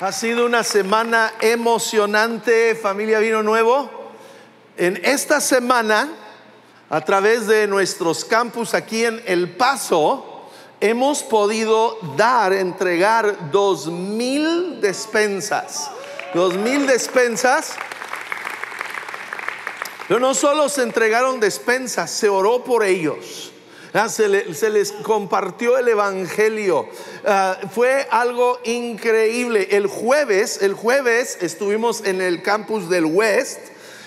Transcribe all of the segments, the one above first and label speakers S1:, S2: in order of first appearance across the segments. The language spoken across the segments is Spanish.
S1: Ha sido una semana emocionante, familia Vino Nuevo. En esta semana, a través de nuestros campus aquí en El Paso, hemos podido dar, entregar dos mil despensas. Dos mil despensas. Pero no solo se entregaron despensas, se oró por ellos. Ah, se, les compartió el Evangelio. Ah, fue algo increíble. El jueves, el jueves estuvimos en el campus del West.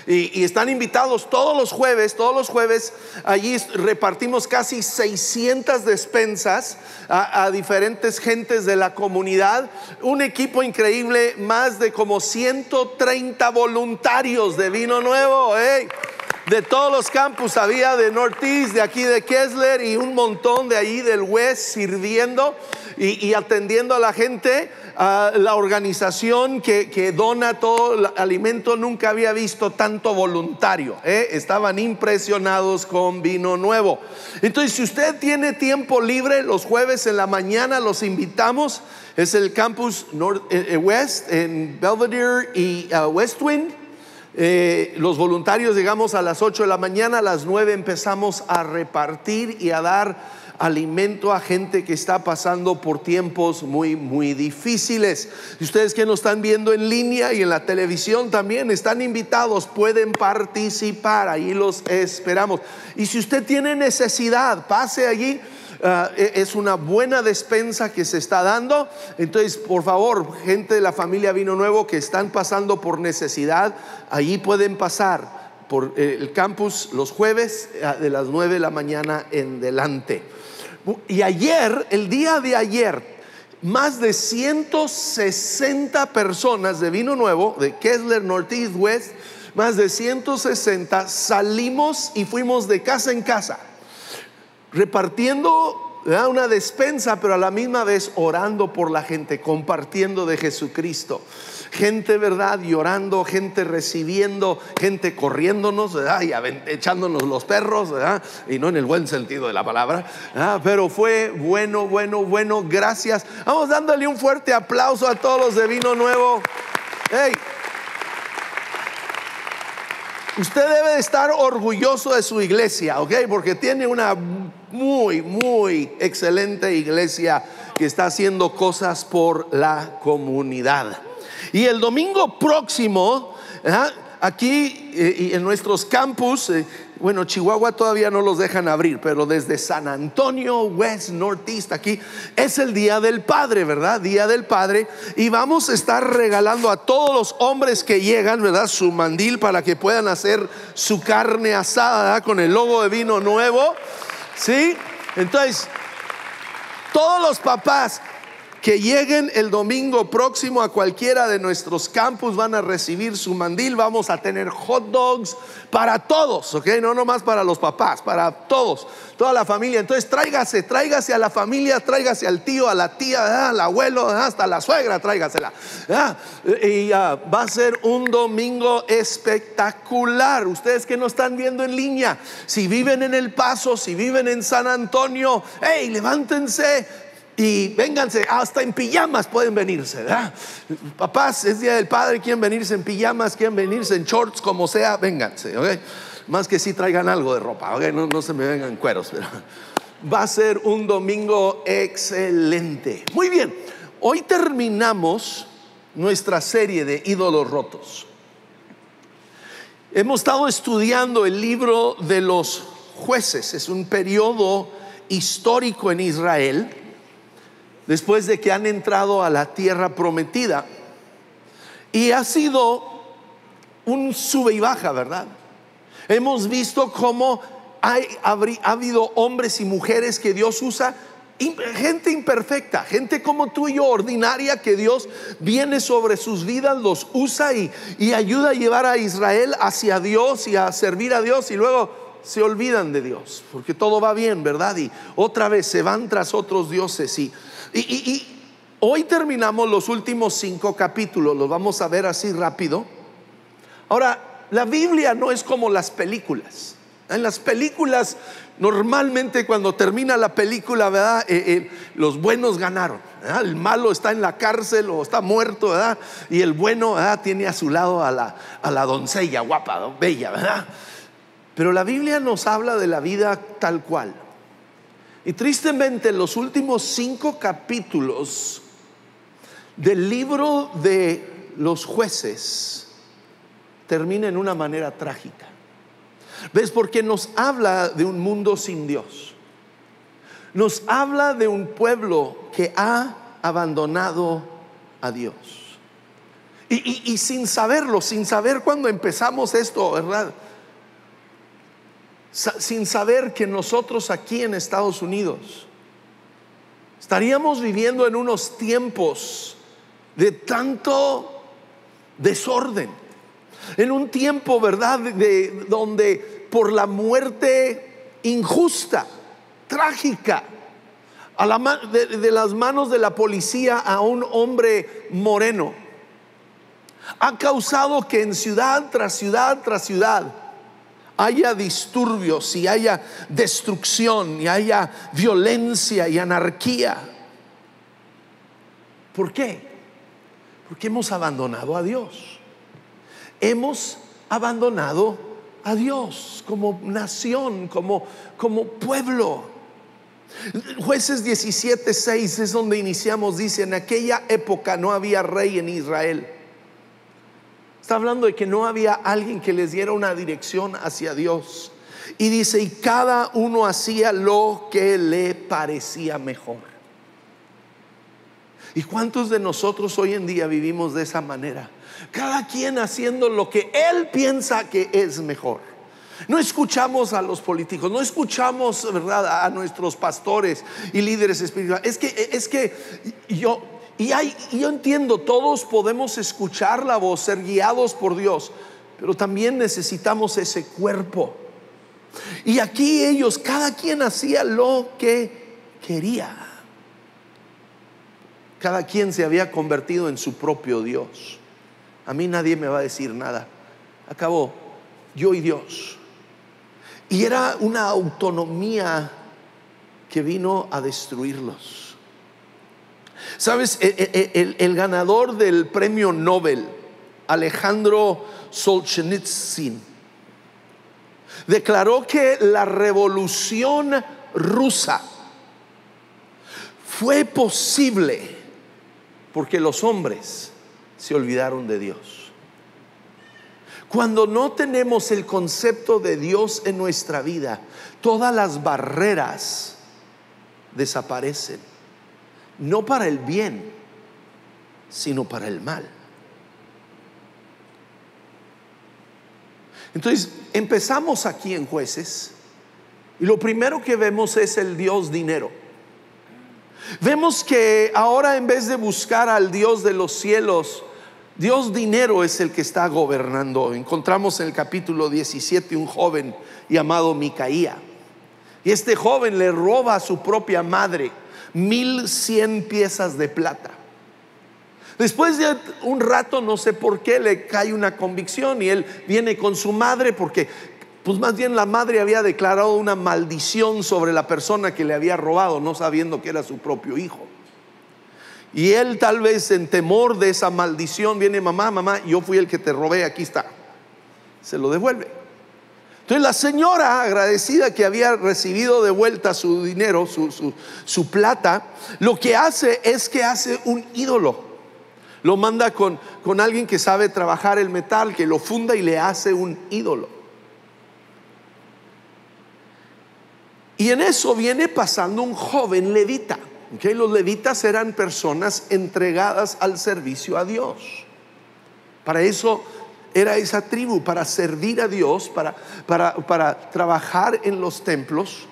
S1: Y, están invitados todos los jueves, todos los jueves, allí repartimos casi 600 despensas a, diferentes gentes de la comunidad. Un equipo increíble, más de como 130 voluntarios de vino nuevo de todos los campus, había de Northeast, de aquí de Kessler y un montón de ahí del West sirviendo y, atendiendo a la gente. la organización que, dona todo el alimento nunca había visto tanto voluntario. ¿eh? Estaban impresionados con vino nuevo. Entonces, si usted tiene tiempo libre los jueves en la mañana, los invitamos. Es el campus eh, eh, West en Belvedere y uh, Westwind eh, los voluntarios llegamos a las 8 de la mañana, a las 9 empezamos a repartir y a dar alimento a gente que está pasando por tiempos muy, muy difíciles. Y ustedes que nos están viendo en línea y en la televisión también están invitados, pueden participar, ahí los esperamos. Y si usted tiene necesidad, pase allí Ah, e, es una buena despensa que se está dando. Entonces, por favor, gente de la familia Vino Nuevo que están pasando por necesidad, allí pueden pasar por eh, el campus los jueves ah, de las 9 de la mañana en delante. Y ayer, el día de ayer, más de 160 personas de Vino Nuevo, de Kessler Northeast West, más de 160 salimos y fuimos de casa en casa repartiendo una despensa, pero a la misma vez orando por la gente, compartiendo de Jesucristo. Gente, ¿verdad? Llorando, gente recibiendo, gente corriéndonos, ¿verdad? Y echándonos los perros, ¿verdad? Y no en el buen sentido de la palabra, Pero fue bueno, bueno, bueno, gracias. Vamos dándole un fuerte aplauso a todos los de Vino Nuevo. Hey. Usted debe estar orgulloso de su iglesia, ¿ok? Porque tiene una muy, muy excelente iglesia que está haciendo cosas por la comunidad. Y el domingo próximo, aquí eh, en nuestros campus, eh, bueno, Chihuahua todavía no los dejan abrir, pero desde San Antonio, West, Northeast, aquí es el Día del Padre, ¿verdad? Día del Padre. Y vamos a estar regalando a todos los hombres que llegan, ¿verdad? Su mandil para que puedan hacer su carne asada con el logo de vino nuevo. ¿Sí? Entonces, todos los papás que lleguen el domingo próximo a cualquiera de nuestros campus van a recibir su mandil, vamos a tener hot dogs para todos, ¿ok? No nomás para los papás, para todos, toda la familia. Entonces tráigase, tráigase a la familia, tráigase al tío, a la tía, al abuelo, hasta la suegra, tráigasela. Y va a ser un domingo espectacular. Ustedes que no están viendo en línea, si viven en El Paso, si viven en San Antonio, hey, levántense y vénganse, hasta en pijamas pueden venirse, ¿verdad? Papás, es día del padre, quieren venirse en pijamas, quieren venirse en shorts, como sea, vénganse, ¿ok? Más que si traigan algo de ropa, ¿ok? No, no se me vengan cueros, pero va a ser un domingo excelente. Muy bien, hoy terminamos nuestra serie de ídolos rotos. Hemos estado estudiando el libro de los jueces, es un periodo histórico en Israel después de que han entrado a la tierra prometida. Y ha sido un sube y baja, ¿verdad? Hemos visto cómo hay, ha habido hombres y mujeres que Dios usa, gente imperfecta, gente como tú y yo, ordinaria, que Dios viene sobre sus vidas, los usa y, y ayuda a llevar a Israel hacia Dios y a servir a Dios y luego se olvidan de Dios, porque todo va bien, ¿verdad? Y otra vez se van tras otros dioses y y, hoy terminamos los últimos cinco capítulos, los vamos a ver así rápido. Ahora, la Biblia no es como las películas. En las películas, normalmente cuando termina la película, ¿verdad? Eh, eh, los buenos ganaron. El malo está en la cárcel o está muerto, ¿verdad? Y el bueno tiene a su lado a la, a la doncella guapa, bella, ¿verdad? Pero la Biblia nos habla de la vida tal cual. Y tristemente los últimos cinco capítulos del libro de los jueces termina en una manera trágica. ¿Ves? Porque nos habla de un mundo sin Dios. Nos habla de un pueblo que ha abandonado a Dios. Y, y sin saberlo, sin saber cuando empezamos esto, ¿verdad? Sin saber que nosotros aquí en Estados Unidos estaríamos viviendo en unos tiempos de tanto desorden, en un tiempo, ¿verdad?, de, donde por la muerte injusta, trágica, de las manos de la policía a un hombre moreno, ha causado que en ciudad tras ciudad tras ciudad, haya disturbios y haya destrucción y haya violencia y anarquía. ¿Por qué? Porque hemos abandonado a Dios. Hemos abandonado a Dios como nación, como, como pueblo. Jueces 17, 6 es donde iniciamos, dice, en aquella época no había rey en Israel Está hablando de que no había alguien que les diera una dirección hacia Dios. Y dice, y cada uno hacía lo que le parecía mejor. ¿Y cuántos de nosotros hoy en día vivimos de esa manera? Cada quien haciendo lo que él piensa que es mejor. No escuchamos a los políticos, no escuchamos, ¿verdad?, a nuestros pastores y líderes espirituales. Es que es que yo y hay, yo entiendo, todos podemos escuchar la voz, ser guiados por Dios, pero también necesitamos ese cuerpo. Y aquí ellos, cada quien hacía lo que quería. Cada quien se había convertido en su propio Dios. A mí nadie me va a decir nada. Acabó, yo y Dios. Y era una autonomía que vino a destruirlos. Sabes, e, e, e, el, ganador del premio Nobel, Alejandro Solzhenitsyn, declaró que la revolución rusa fue posible porque los hombres se olvidaron de Dios. Cuando no tenemos el concepto de Dios en nuestra vida, todas las barreras desaparecen no para el bien, sino para el mal. Entonces, empezamos aquí en jueces y lo primero que vemos es el Dios dinero. Vemos que ahora en vez de buscar al Dios de los cielos, Dios dinero es el que está gobernando. Encontramos en el capítulo 17 un joven llamado Micaía. Y este joven le roba a su propia madre mil cien piezas de plata. Después de un rato, no sé por qué, le cae una convicción y él viene con su madre porque, pues más bien la madre había declarado una maldición sobre la persona que le había robado, no sabiendo que era su propio hijo. Y él tal vez en temor de esa maldición viene, mamá, mamá, yo fui el que te robé, aquí está. Se lo devuelve. Entonces la señora agradecida que había recibido de vuelta su dinero, su, plata, lo que hace es que hace un ídolo. Lo manda con, con alguien que sabe trabajar el metal, que lo funda y le hace un ídolo. Y en eso viene pasando un joven levita. Los levitas eran personas entregadas al servicio a Dios. Para eso era esa tribu para servir a Dios, para, para, trabajar en los templos.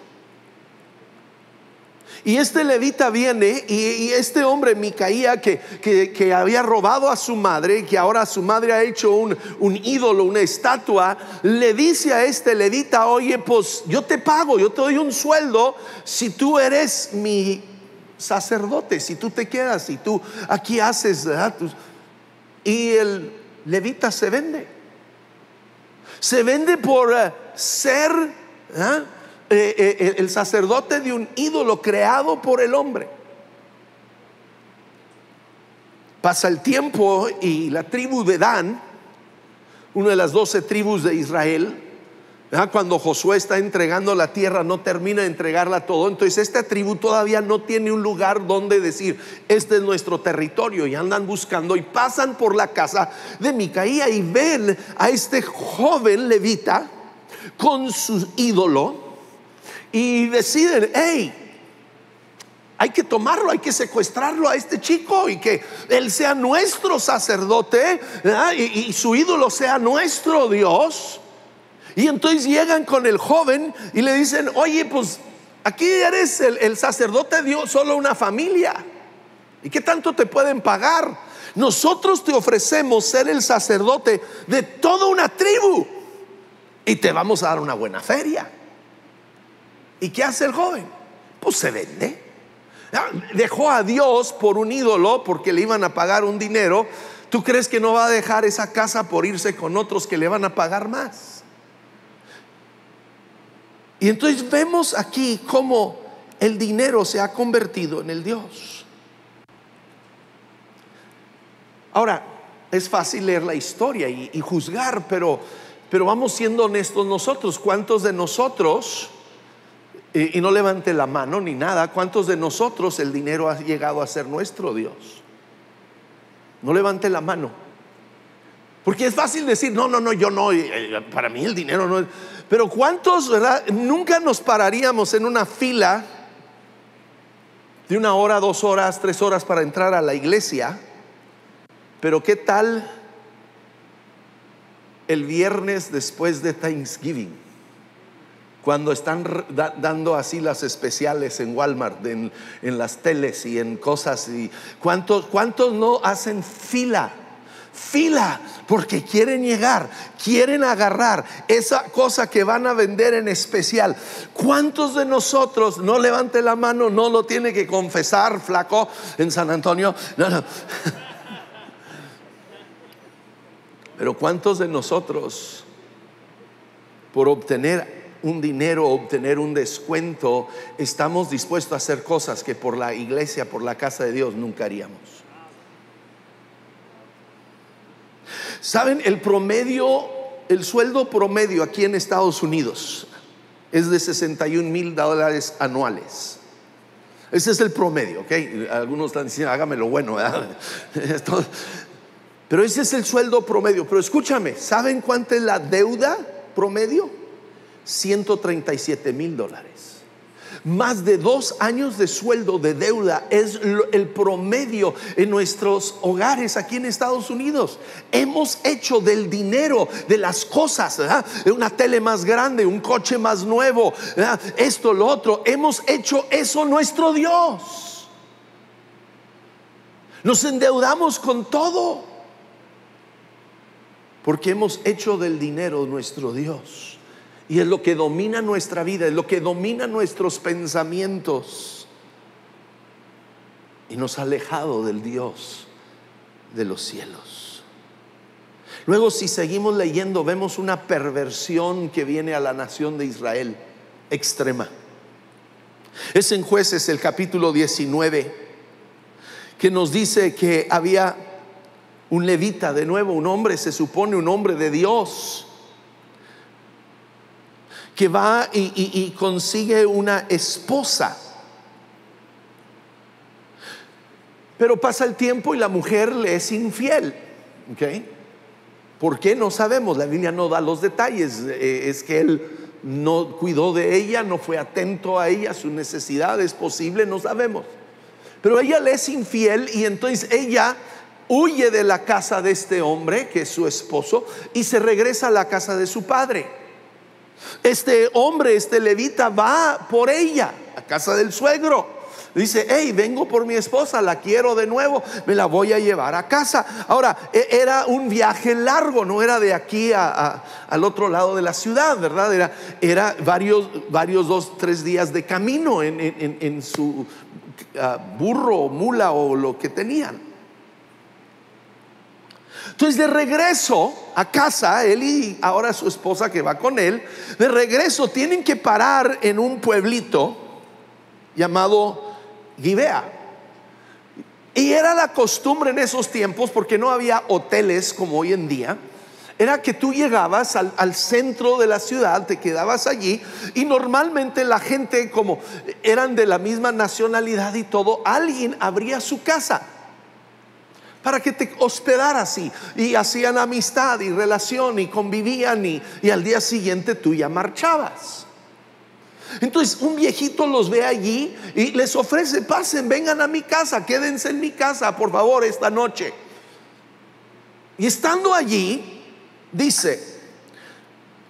S1: Y este levita viene y, este hombre, Micaía, que, que, había robado a su madre, que ahora su madre ha hecho un, un, ídolo, una estatua, le dice a este levita, oye, pues yo te pago, yo te doy un sueldo si tú eres mi sacerdote, si tú te quedas, si tú aquí haces. Y el levita se vende. Se vende por eh, ser ¿ah? Eh, eh, el sacerdote de un ídolo creado por el hombre. Pasa el tiempo y la tribu de Dan, una de las doce tribus de Israel, cuando Josué está entregando la tierra, no termina de entregarla todo. Entonces esta tribu todavía no tiene un lugar donde decir, este es nuestro territorio. Y andan buscando y pasan por la casa de Micaía y ven a este joven levita con su ídolo y deciden, hey, hay que tomarlo, hay que secuestrarlo a este chico y que él sea nuestro sacerdote y, y su ídolo sea nuestro Dios. Y entonces llegan con el joven y le dicen, oye, pues aquí eres el, sacerdote dio solo una familia. ¿Y qué tanto te pueden pagar? Nosotros te ofrecemos ser el sacerdote de toda una tribu y te vamos a dar una buena feria. ¿Y qué hace el joven? Pues se vende. Dejó a Dios por un ídolo porque le iban a pagar un dinero. ¿Tú crees que no va a dejar esa casa por irse con otros que le van a pagar más? Y entonces vemos aquí cómo el dinero se ha convertido en el Dios. Ahora, es fácil leer la historia y, juzgar, pero, pero vamos siendo honestos nosotros. ¿Cuántos de nosotros, y, y no levante la mano ni nada, cuántos de nosotros el dinero ha llegado a ser nuestro Dios? No levante la mano. Porque es fácil decir, no, no, no, yo no, para mí el dinero no es... Pero ¿cuántos, verdad? Nunca nos pararíamos en una fila de una hora, dos horas, tres horas para entrar a la iglesia. Pero ¿qué tal el viernes después de Thanksgiving? Cuando están dando así las especiales en Walmart, en, en las teles y en cosas. Y ¿cuántos, ¿Cuántos no hacen fila? Fila porque quieren llegar, quieren agarrar esa cosa que van a vender en especial. ¿Cuántos de nosotros, no levante la mano, no lo tiene que confesar, flaco, en San Antonio? No, no. Pero ¿cuántos de nosotros, por obtener un dinero, obtener un descuento, estamos dispuestos a hacer cosas que por la iglesia, por la casa de Dios nunca haríamos? Saben, el promedio, el sueldo promedio aquí en Estados Unidos es de 61 mil dólares anuales. Ese es el promedio, ¿ok? Algunos están diciendo, hágame bueno, Pero ese es el sueldo promedio. Pero escúchame, ¿saben cuánto es la deuda promedio? 137 mil dólares. Más de dos años de sueldo de deuda es el promedio en nuestros hogares aquí en Estados Unidos. Hemos hecho del dinero, de las cosas, una tele más grande, un coche más nuevo, esto, lo otro. Hemos hecho eso nuestro Dios. Nos endeudamos con todo porque hemos hecho del dinero nuestro Dios. Y es lo que domina nuestra vida, es lo que domina nuestros pensamientos. Y nos ha alejado del Dios de los cielos. Luego si seguimos leyendo vemos una perversión que viene a la nación de Israel extrema. Es en jueces el capítulo 19 que nos dice que había un levita, de nuevo un hombre, se supone un hombre de Dios, que va y, consigue una esposa. Pero pasa el tiempo y la mujer le es infiel. ¿okay? ¿Por qué? No sabemos. La Biblia no da los detalles. Eh, es que él no cuidó de ella, no fue atento a ella, su necesidad es posible, no sabemos. Pero ella le es infiel y entonces ella huye de la casa de este hombre, que es su esposo, y se regresa a la casa de su padre. Este hombre, este levita, va por ella a casa del suegro. Dice, hey, vengo por mi esposa, la quiero de nuevo, me la voy a llevar a casa. Ahora, e, era un viaje largo, no era de aquí al otro lado de la ciudad, ¿verdad? Era, era varios, varios dos, tres días de camino en, su ah, burro o mula o lo que tenían. Entonces de regreso a casa, él y ahora su esposa que va con él, de regreso tienen que parar en un pueblito llamado Gibea. Y era la costumbre en esos tiempos, porque no había hoteles como hoy en día, era que tú llegabas al, centro de la ciudad, te quedabas allí y normalmente la gente como eran de la misma nacionalidad y todo, alguien abría su casa para que te hospedaras y, y hacían amistad y relación y convivían y, al día siguiente tú ya marchabas. Entonces un viejito los ve allí y les ofrece, pasen, vengan a mi casa, quédense en mi casa, por favor, esta noche. Y estando allí, Dice,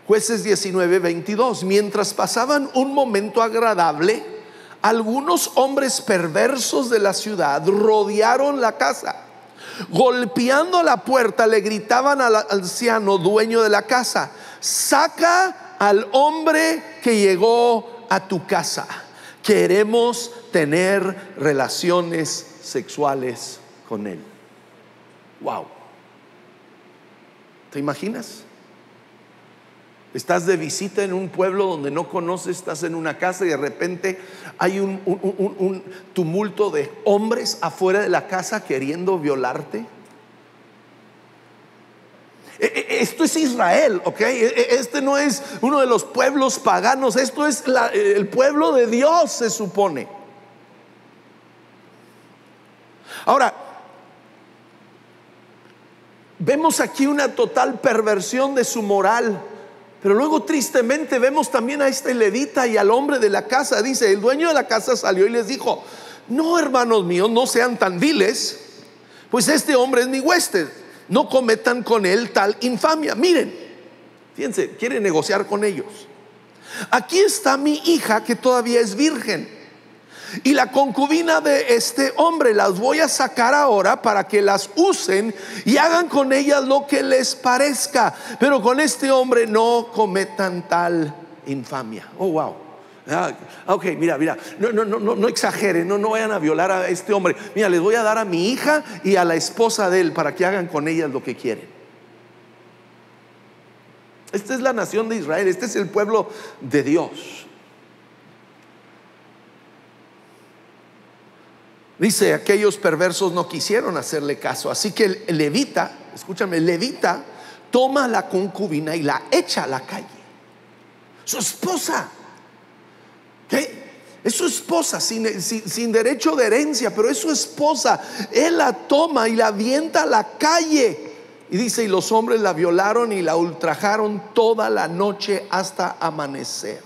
S1: jueces 19, 22, mientras pasaban un momento agradable, algunos hombres perversos de la ciudad rodearon la casa. Golpeando la puerta le gritaban al anciano dueño de la casa, saca al hombre que llegó a tu casa. Queremos tener relaciones sexuales con él. Wow. ¿Te imaginas? Estás de visita en un pueblo donde no conoces, estás en una casa y de repente hay un, tumulto de hombres afuera de la casa queriendo violarte. E, e, esto es Israel, ¿ok? E, este no es uno de los pueblos paganos, esto es el pueblo de Dios, se supone. Ahora, Vemos aquí una total perversión de su moral. Pero luego tristemente vemos también a este levita y al hombre de la casa. Dice, el dueño de la casa salió y les dijo, no hermanos míos, no sean tan viles, pues este hombre es mi huésped, no cometan con él tal infamia. Miren, fíjense, quiere negociar con ellos. Aquí está mi hija que todavía es virgen y la concubina de este hombre las voy a sacar ahora para que las usen y hagan con ellas lo que les parezca. Pero con este hombre no cometan tal infamia. Oh, wow. Ah, ok, mira, mira, no, exageren, no vayan a violar a este hombre. Mira, les voy a dar a mi hija y a la esposa de él para que hagan con ellas lo que quieren. Esta es la nación de Israel, este es el pueblo de Dios. Dice, aquellos perversos no quisieron hacerle caso, así que levita, escúchame, levita toma la concubina y la echa a la calle. Su esposa, ¿qué? Es su esposa sin, sin, derecho de herencia, pero es su esposa. Él la toma y la avienta a la calle. Y dice, y los hombres la violaron y la ultrajaron toda la noche hasta amanecer.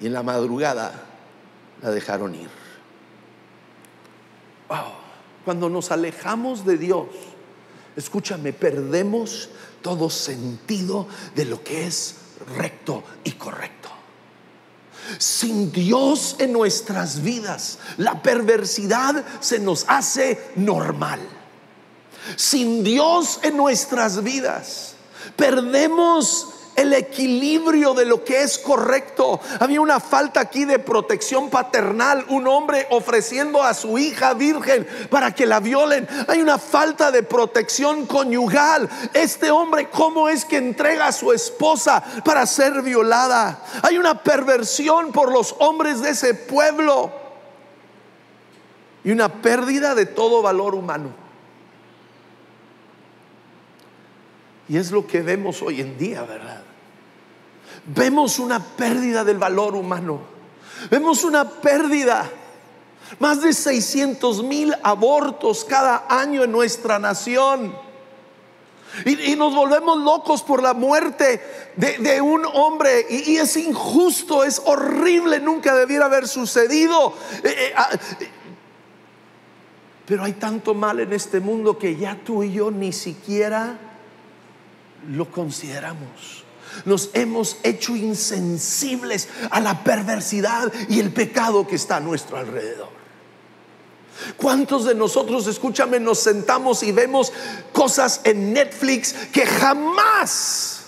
S1: Y en la madrugada la dejaron ir. Cuando nos alejamos de Dios, escúchame, perdemos todo sentido de lo que es recto y correcto. Sin Dios en nuestras vidas, la perversidad se nos hace normal. Sin Dios en nuestras vidas, perdemos el equilibrio de lo que es correcto. Había una falta aquí de protección paternal, un hombre ofreciendo a su hija virgen para que la violen. Hay una falta de protección conyugal. Este hombre, ¿cómo es que entrega a su esposa para ser violada? Hay una perversión por los hombres de ese pueblo y una pérdida de todo valor humano. Y es lo que vemos hoy en día, ¿verdad? Vemos una pérdida del valor humano. Vemos una pérdida. Más de 600 mil abortos cada año en nuestra nación. Y, nos volvemos locos por la muerte de, un hombre. Y, es injusto, es horrible, nunca debiera haber sucedido. Eh, eh, ah, pero hay tanto mal en este mundo que ya tú y yo ni siquiera lo consideramos. Nos hemos hecho insensibles a la perversidad y el pecado que está a nuestro alrededor. ¿Cuántos de nosotros, escúchame, nos sentamos y vemos cosas en Netflix que jamás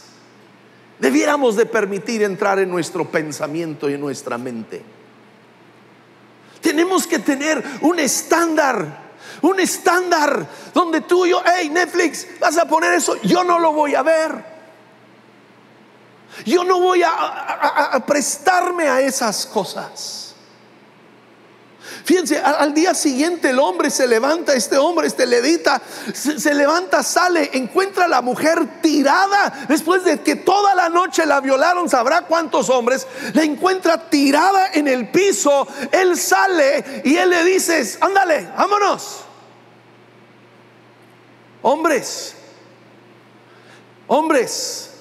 S1: debiéramos de permitir entrar en nuestro pensamiento y en nuestra mente? Tenemos que tener un estándar Un estándar donde tú y yo, hey Netflix, vas a poner eso, yo no lo voy a ver. Yo no voy a, prestarme a esas cosas. Fíjense, al, día siguiente el hombre se levanta, este hombre, este levita, se, levanta, sale, encuentra a la mujer tirada, después de que toda la noche la violaron, sabrá cuántos hombres, la encuentra tirada en el piso, él sale y él le dice, ándale, vámonos. Hombres, hombres,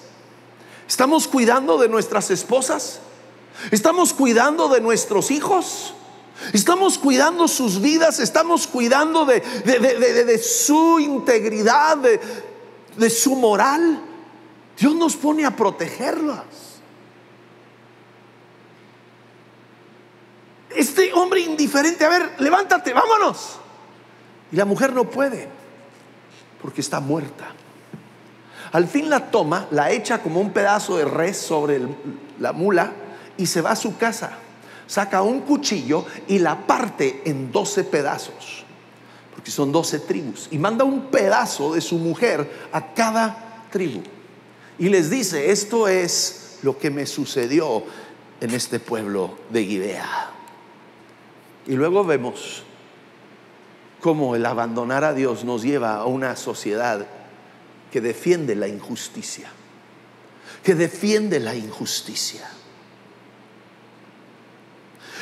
S1: ¿estamos cuidando de nuestras esposas? ¿Estamos cuidando de nuestros hijos? Estamos cuidando sus vidas, estamos cuidando de, su integridad, de, su moral. Dios nos pone a protegerlas. Este hombre indiferente, a ver, levántate, vámonos. Y la mujer no puede, porque está muerta. Al fin la toma, la echa como un pedazo de res sobre la mula y se va a su casa saca un cuchillo y la parte en 12 pedazos, porque son 12 tribus, y manda un pedazo de su mujer a cada tribu. Y les dice, esto es lo que me sucedió en este pueblo de Gibea. Y luego vemos cómo el abandonar a Dios nos lleva a una sociedad que defiende la injusticia, que defiende la injusticia.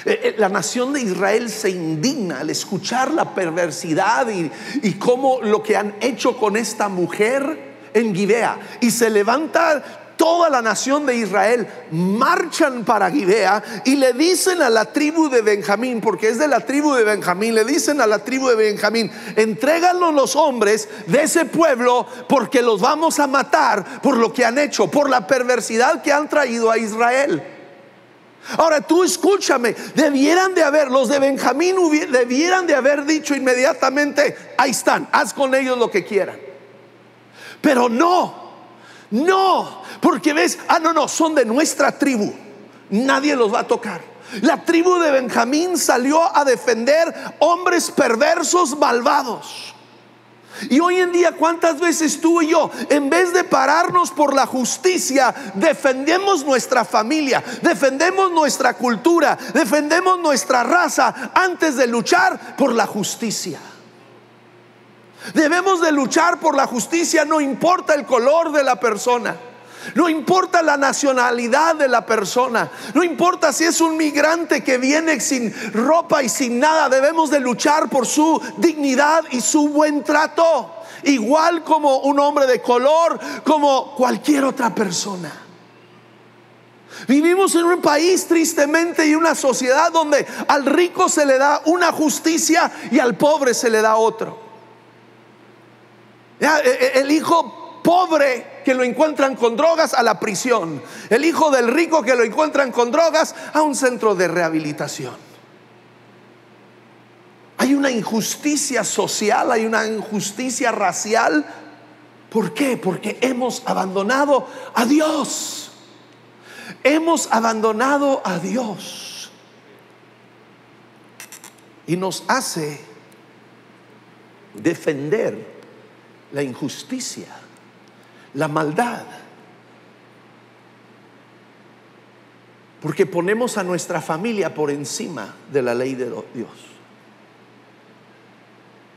S1: Eh, eh, la nación de Israel se indigna al escuchar la perversidad y, y cómo lo que han hecho con esta mujer en Gibea. Y se levanta toda la nación de Israel, marchan para Gibea y le dicen a la tribu de Benjamín, porque es de la tribu de Benjamín, le dicen a la tribu de Benjamín, entréganos los hombres de ese pueblo porque los vamos a matar por lo que han hecho, por la perversidad que han traído a Israel. Ahora tú escúchame, debieran de haber, los de Benjamín debieran de haber dicho inmediatamente, ahí están, haz con ellos lo que quieran. Pero no, no, porque ves, ah, no, no, son de nuestra tribu, nadie los va a tocar. La tribu de Benjamín salió a defender hombres perversos, malvados. Y hoy en día, ¿cuántas veces tú y yo, en vez de pararnos por la justicia, defendemos nuestra familia, defendemos nuestra cultura, defendemos nuestra raza antes de luchar por la justicia? Debemos de luchar por la justicia, no importa el color de la persona. No importa la nacionalidad de la persona, no importa si es un migrante que viene sin ropa y sin nada, debemos de luchar por su dignidad y su buen trato, igual como un hombre de color, como cualquier otra persona. Vivimos en un país tristemente y una sociedad donde al rico se le da una justicia y al pobre se le da otro. E, e, el hijo pobre que lo encuentran con drogas a la prisión. El hijo del rico que lo encuentran con drogas a un centro de rehabilitación. Hay una injusticia social, hay una injusticia racial. ¿Por qué? Porque hemos abandonado a Dios. Hemos abandonado a Dios. Y nos hace defender la injusticia la maldad. Porque ponemos a nuestra familia por encima de la ley de Dios.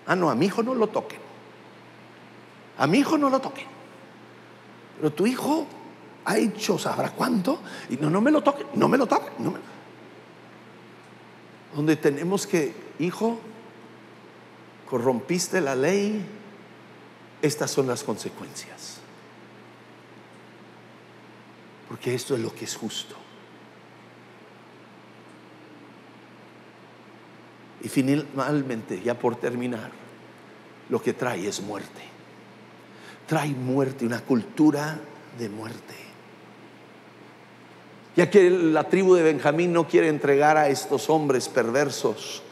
S1: Ah, no, a mi hijo no lo toquen. A mi hijo no lo toquen. Pero tu hijo ha hecho, sabrá cuánto, y no, no me lo toquen, no me lo toquen. Donde tenemos que, hijo, corrompiste la ley, estas son las consecuencias. porque esto es lo que es justo. Y finalmente, ya por terminar, lo que trae es muerte. Trae muerte, una cultura de muerte. Ya que la tribu de Benjamín no quiere entregar a estos hombres perversos,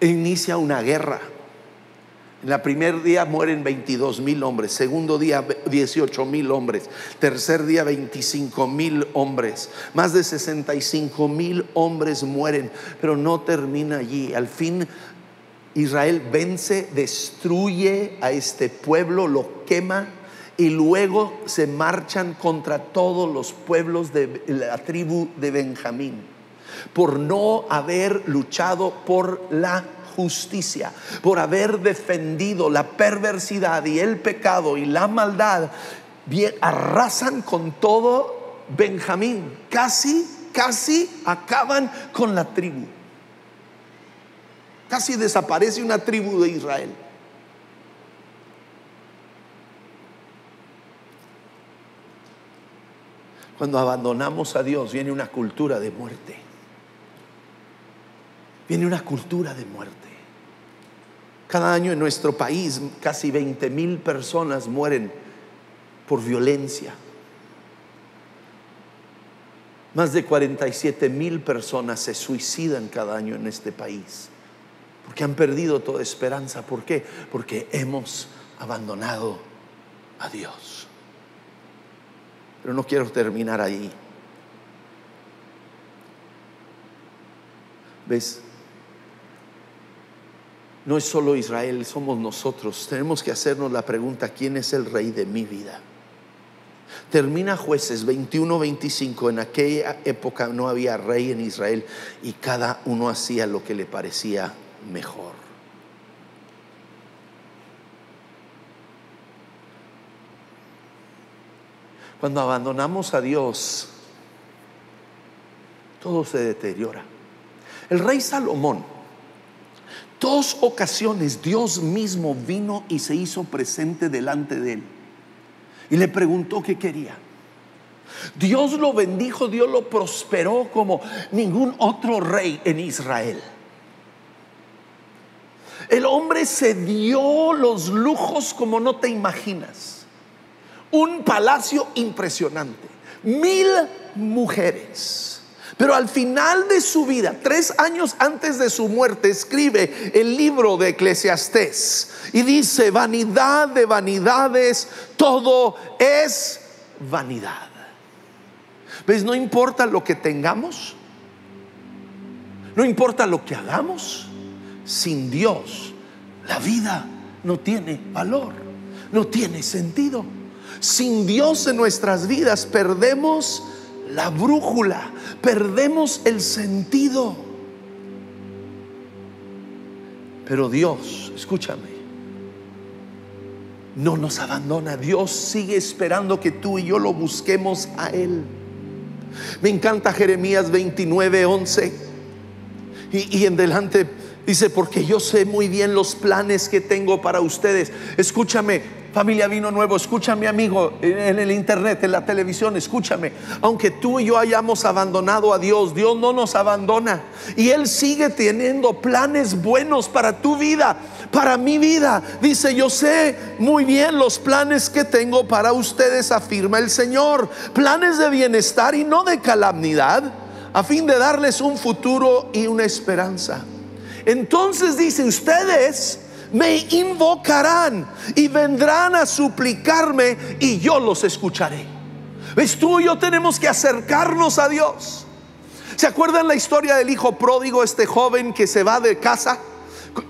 S1: inicia una guerra en el primer día mueren 22 mil hombres, segundo día 18 mil hombres, tercer día 25 mil hombres, más de 65 mil hombres mueren, pero no termina allí. Al fin Israel vence, destruye a este pueblo, lo quema y luego se marchan contra todos los pueblos de la tribu de Benjamín por no haber luchado por la justicia, por haber defendido la perversidad y el pecado y la maldad, arrasan con todo Benjamín, casi, casi acaban con la tribu. Casi desaparece una tribu de Israel. Cuando abandonamos a Dios viene una cultura de muerte. Viene una cultura de muerte. Cada año en nuestro país casi 20 mil personas mueren por violencia. Más de 47 mil personas se suicidan cada año en este país porque han perdido toda esperanza. ¿Por qué? Porque hemos abandonado a Dios. Pero no quiero terminar ahí. ¿Ves? No es solo Israel, somos nosotros. Tenemos que hacernos la pregunta, ¿quién es el rey de mi vida? Termina jueces 21-25, en aquella época no había rey en Israel y cada uno hacía lo que le parecía mejor. Cuando abandonamos a Dios, todo se deteriora. El rey Salomón, dos ocasiones Dios mismo vino y se hizo presente delante de él y le preguntó qué quería. Dios lo bendijo, Dios lo prosperó como ningún otro rey en Israel. El hombre se dio los lujos como no te imaginas. Un palacio impresionante. Mil mujeres. Pero al final de su vida, tres años antes de su muerte, escribe el libro de Eclesiastés y dice, vanidad de vanidades, todo es vanidad. ¿Ves? No importa lo que tengamos, no importa lo que hagamos, sin Dios, la vida no tiene valor, no tiene sentido. Sin Dios en nuestras vidas perdemos la brújula, perdemos el sentido. Pero Dios, escúchame, no nos abandona. Dios sigue esperando que tú y yo lo busquemos a Él. Me encanta Jeremías 29, 11. Y, y en delante Dice, porque yo sé muy bien los planes que tengo para ustedes. Escúchame, familia Vino Nuevo, escúchame amigo en el internet, en la televisión, escúchame. Aunque tú y yo hayamos abandonado a Dios, Dios no nos abandona. Y Él sigue teniendo planes buenos para tu vida, para mi vida. Dice, yo sé muy bien los planes que tengo para ustedes, afirma el Señor. Planes de bienestar y no de calamidad, a fin de darles un futuro y una esperanza. Entonces dice, ustedes me invocarán y vendrán a suplicarme y yo los escucharé. ¿Ves tú y yo tenemos que acercarnos a Dios? ¿Se acuerdan la historia del hijo pródigo, este joven que se va de casa?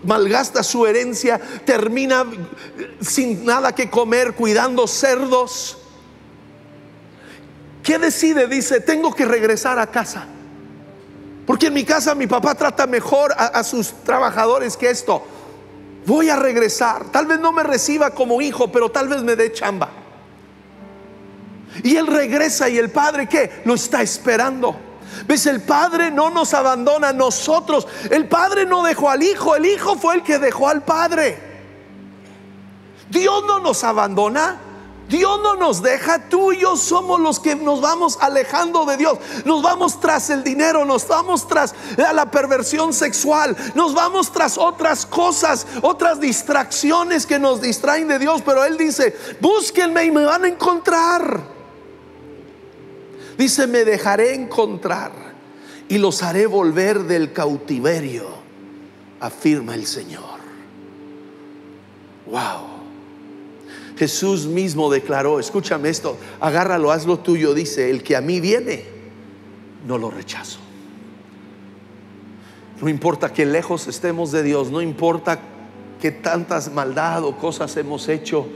S1: malgasta su herencia, termina sin nada que comer, cuidando cerdos. ¿Qué decide? Dice, tengo que regresar a casa. Porque en mi casa mi papá trata mejor a, sus trabajadores que esto. Voy a regresar. Tal vez no me reciba como hijo, pero tal vez me dé chamba. Y él regresa y el padre que lo está esperando. ¿Ves? El padre no nos abandona a nosotros. El padre no dejó al hijo, el hijo fue el que dejó al padre. Dios no nos abandona. Dios no nos deja, tú y yo somos los que nos vamos alejando de Dios. Nos vamos tras el dinero, nos vamos tras la perversión sexual, nos vamos tras otras cosas, otras distracciones que nos distraen de Dios. Pero Él dice, búsquenme y me van a encontrar. Dice, me dejaré encontrar y los haré volver del cautiverio, afirma el Señor. Wow. Jesús mismo declaró, escúchame esto, agárralo, hazlo tuyo, dice, el que a mí viene, no lo rechazo. No importa que lejos estemos de Dios, no importa que tantas maldad o cosas hemos hecho,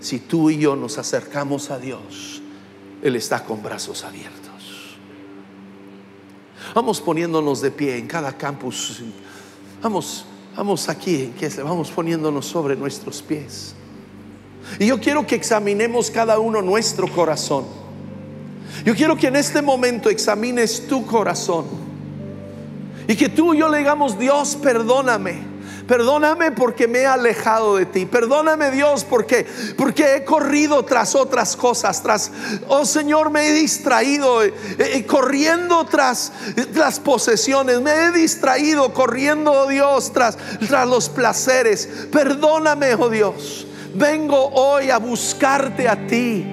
S1: si tú y yo nos acercamos a Dios, Él está con brazos abiertos. Vamos poniéndonos de pie en cada campus. Vamos, vamos aquí en que vamos poniéndonos sobre nuestros pies. Y yo quiero que examinemos cada uno nuestro corazón. Yo quiero que en este momento examines tu corazón. Y que tú y yo le digamos, Dios, perdóname. Perdóname porque me he alejado de ti. Perdóname Dios porque porque he corrido tras otras cosas, tras oh Señor, me he distraído eh, eh, corriendo tras las posesiones, me he distraído corriendo, oh Dios, tras tras los placeres. Perdóname, oh Dios. Vengo hoy a buscarte a ti.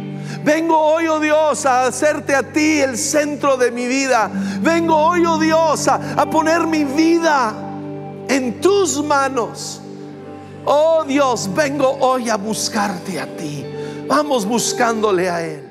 S1: Vengo hoy, oh Dios, a hacerte a ti el centro de mi vida. Vengo hoy, oh Dios, a, poner mi vida en tus manos. Oh Dios, vengo hoy a buscarte a ti. Vamos buscándole a Él.